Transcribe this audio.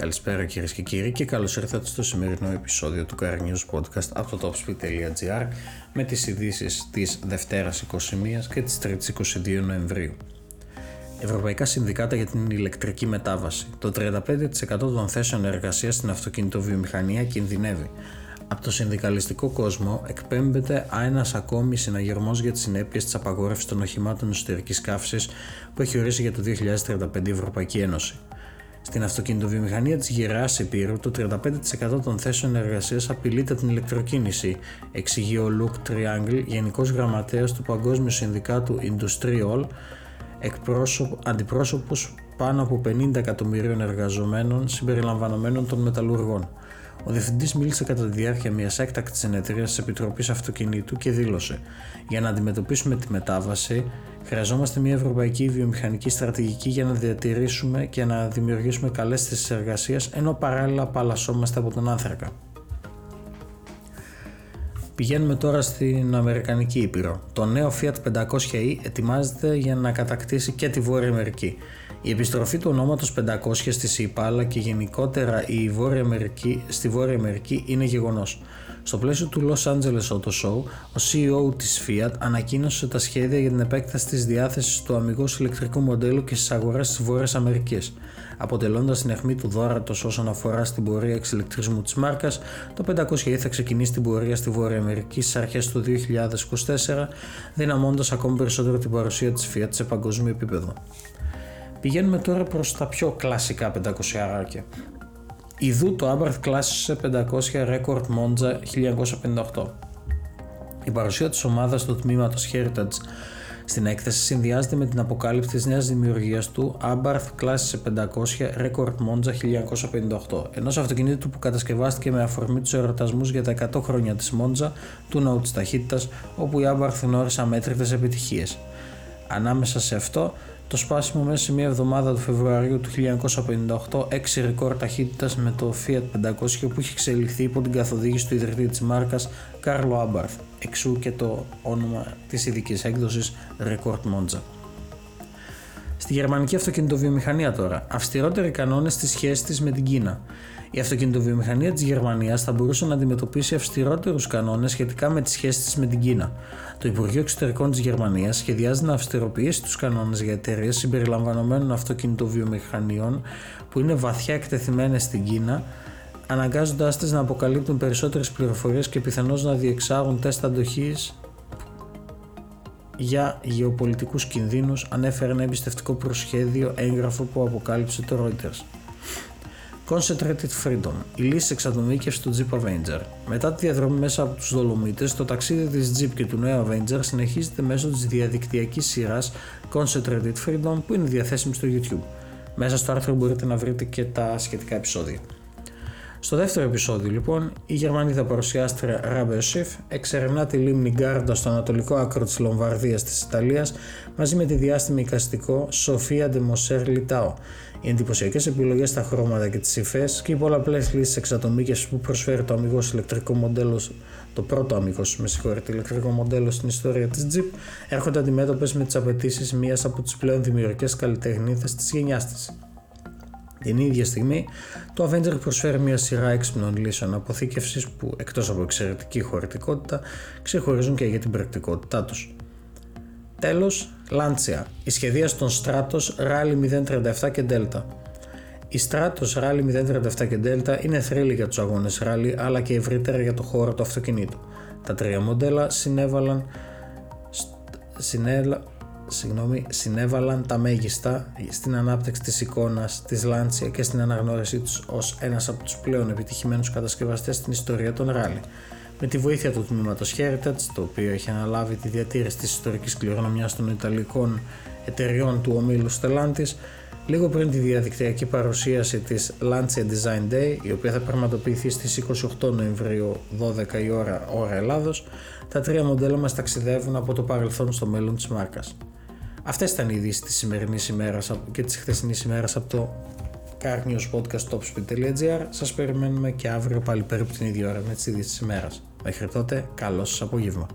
Καλησπέρα κυρίες και κύριοι και καλώς ήρθατε στο σημερινό επεισόδιο του Car News Podcast από το topspeed.gr με τις ειδήσεις της Δευτέρας 21 και της 3ης 22 Νοεμβρίου. Ευρωπαϊκά Συνδικάτα για την ηλεκτρική μετάβαση. Το 35% των θέσεων εργασίας στην αυτοκινητοβιομηχανία κινδυνεύει. Από το συνδικαλιστικό κόσμο εκπέμπεται ένας ακόμη συναγερμός για τις συνέπειες της απαγόρευσης των οχημάτων εσωτερικής καύσης που έχει ορίσει για το 2035 η Ευρωπαϊκή Ένωση. Στην αυτοκινητοβιομηχανία της Γεράς Επίρου, το 35% των θέσεων εργασίας απειλείται από την ηλεκτροκίνηση, εξηγεί ο Λουκ Triangle, Γενικός Γραμματέας του Παγκόσμιου Συνδικάτου Industrial, αντιπρόσωπος πάνω από 50 εκατομμυρίων εργαζομένων συμπεριλαμβανομένων των μεταλλουργών. Ο διευθυντής μίλησε κατά τη διάρκεια μιας έκτακτης συνεδρίας της Επιτροπής Αυτοκινήτου και δήλωσε: Για να αντιμετωπίσουμε τη μετάβαση, χρειαζόμαστε μια ευρωπαϊκή βιομηχανική στρατηγική για να διατηρήσουμε και να δημιουργήσουμε καλές θέσεις εργασίας, ενώ παράλληλα απαλλασσόμαστε από τον άνθρακα. Πηγαίνουμε τώρα στην Αμερικανική Ήπειρο. Το νέο Fiat 500e ετοιμάζεται για να κατακτήσει και τη Βόρεια Αμερική. Η επιστροφή του ονόματος 500 στη ΣΥΠΑ αλλά και γενικότερα η Βόρεια Αμερική, στη Βόρεια Αμερική είναι γεγονός. Στο πλαίσιο του Los Angeles Auto Show, ο CEO της Fiat ανακοίνωσε τα σχέδια για την επέκταση της διάθεσης του αμυγός ηλεκτρικού μοντέλου και στις αγορές της Βόρειας Αμερικής. Αποτελώντας την αιχμή του δόρατος όσον αφορά στην πορεία εξηλεκτρισμού της μάρκας, το 500 θα ξεκινήσει την πορεία στη Βόρεια Αμερική στις αρχές του 2024, δυναμώντας ακόμη περισσότερο την παρουσία της Fiat σε παγκόσμιο επίπεδο. Πηγαίνουμε τώρα προς τα πιο κλασικά 500 αράκια. Ιδού το Abarth κλάσσε 500 Record Monza 1958. Η παρουσία της ομάδας του τμήματος Heritage στην έκθεση συνδυάζεται με την αποκάλυψη της νέας δημιουργίας του Abarth Class 500 Record Monza 1958, ενός αυτοκινήτου που κατασκευάστηκε με αφορμή τους ερωτασμούς για τα 100 χρόνια της Monza του ναού της ταχύτητας, όπου η Abarth γνώρισε αμέτρητες επιτυχίες. Ανάμεσα σε αυτό το σπάσιμο μέσα σε μια εβδομάδα του Φεβρουαρίου του 1958 έξι ρεκόρ ταχύτητας με το Fiat 500 που είχε εξελιχθεί υπό την καθοδήγηση του ιδρυτή της μάρκας Κάρλο Άμπαρθ, εξού και το όνομα της ειδικής έκδοσης Record Monza. Στη γερμανική αυτοκινητοβιομηχανία τώρα, αυστηρότεροι κανόνες στη σχέση της με την Κίνα. Η αυτοκινητοβιομηχανία της Γερμανίας θα μπορούσε να αντιμετωπίσει αυστηρότερους κανόνες σχετικά με τις σχέσεις της με την Κίνα. Το Υπουργείο Εξωτερικών της Γερμανίας σχεδιάζει να αυστηροποιήσει τους κανόνες για εταιρείες συμπεριλαμβανομένων αυτοκινητοβιομηχανιών που είναι βαθιά εκτεθειμένες στην Κίνα, αναγκάζοντάς τις να αποκαλύπτουν περισσότερες πληροφορίες και πιθανώς να διεξάγουν τεστ αντοχής για γεωπολιτικούς κινδύνους ανέφερε ένα εμπιστευτικό προσχέδιο έγγραφο που αποκάλυψε το Reuters. Concentrated Freedom, η λύση εξατομίκευση του Jeep Avenger. Μετά τη διαδρομή μέσα από τους Δολομίτε, το ταξίδι της Jeep και του νέου Avenger συνεχίζεται μέσω της διαδικτυακής σειράς Concentrated Freedom που είναι διαθέσιμη στο YouTube. Μέσα στο άρθρο μπορείτε να βρείτε και τα σχετικά επεισόδια. Στο δεύτερο επεισόδιο λοιπόν, η Γερμανίδα παρουσιάστρια Ράμπε Σιφ εξερευνά τη λίμνη Γκάρντα στο ανατολικό άκρο της Λομβαρδίας της Ιταλίας μαζί με τη διάστημη εικαστικό Σοφία Ντεμοσέρ Λιτάο. Οι εντυπωσιακές επιλογές στα χρώματα και τις υφές και οι πολλαπλές λύσεις εξατομίκευσης που προσφέρει το αμυγός ηλεκτρικό μοντέλο, το πρώτο αμυγός, με συγχωρείτε, ηλεκτρικό μοντέλο στην ιστορία της Jeep, έρχονται αντιμέτωπες με τις απαιτήσεις μιας από τις πλέον δημιουργικές καλλιτεχνίδες της γενιάς της. Την ίδια στιγμή, το Avenger προσφέρει μια σειρά έξυπνων λύσεων αποθήκευσης που, εκτός από εξαιρετική χωρητικότητα, ξεχωρίζουν και για την πρακτικότητά τους. Τέλος, Lancia, η σχεδία των Stratos Rally 037 και Delta. Η Stratos Rally 037 και Delta είναι θρύλη για τους αγώνες Rally αλλά και ευρύτερα για το χώρο του αυτοκινήτου. Τα τρία μοντέλα συνέβαλαν, συνέλα, συγγνώμη, συνέβαλαν τα μέγιστα στην ανάπτυξη της εικόνας της Lancia και στην αναγνώρισή τους ως ένας από τους πλέον επιτυχημένους κατασκευαστές στην ιστορία των Rally. Με τη βοήθεια του τμήματος Heritage, το οποίο έχει αναλάβει τη διατήρηση της ιστορικής κληρονομιάς των Ιταλικών εταιριών του ομίλου Stellantis, λίγο πριν τη διαδικτυακή παρουσίαση της Lancia Design Day, η οποία θα πραγματοποιηθεί στις 28 Νοεμβρίου 12 η ώρα, ώρα Ελλάδος, τα τρία μοντέλα μας ταξιδεύουν από το παρελθόν στο μέλλον της μάρκας. Αυτές ήταν οι ειδήσεις της σημερινής ημέρας και της χθεσινής ημέρας από το carniospodcast.topspeed.gr Σας περιμένουμε και αύριο πάλι περίπου την ίδια ώρα με τις ειδήσεις της ημέρας. Μέχρι τότε, καλό σας απόγευμα.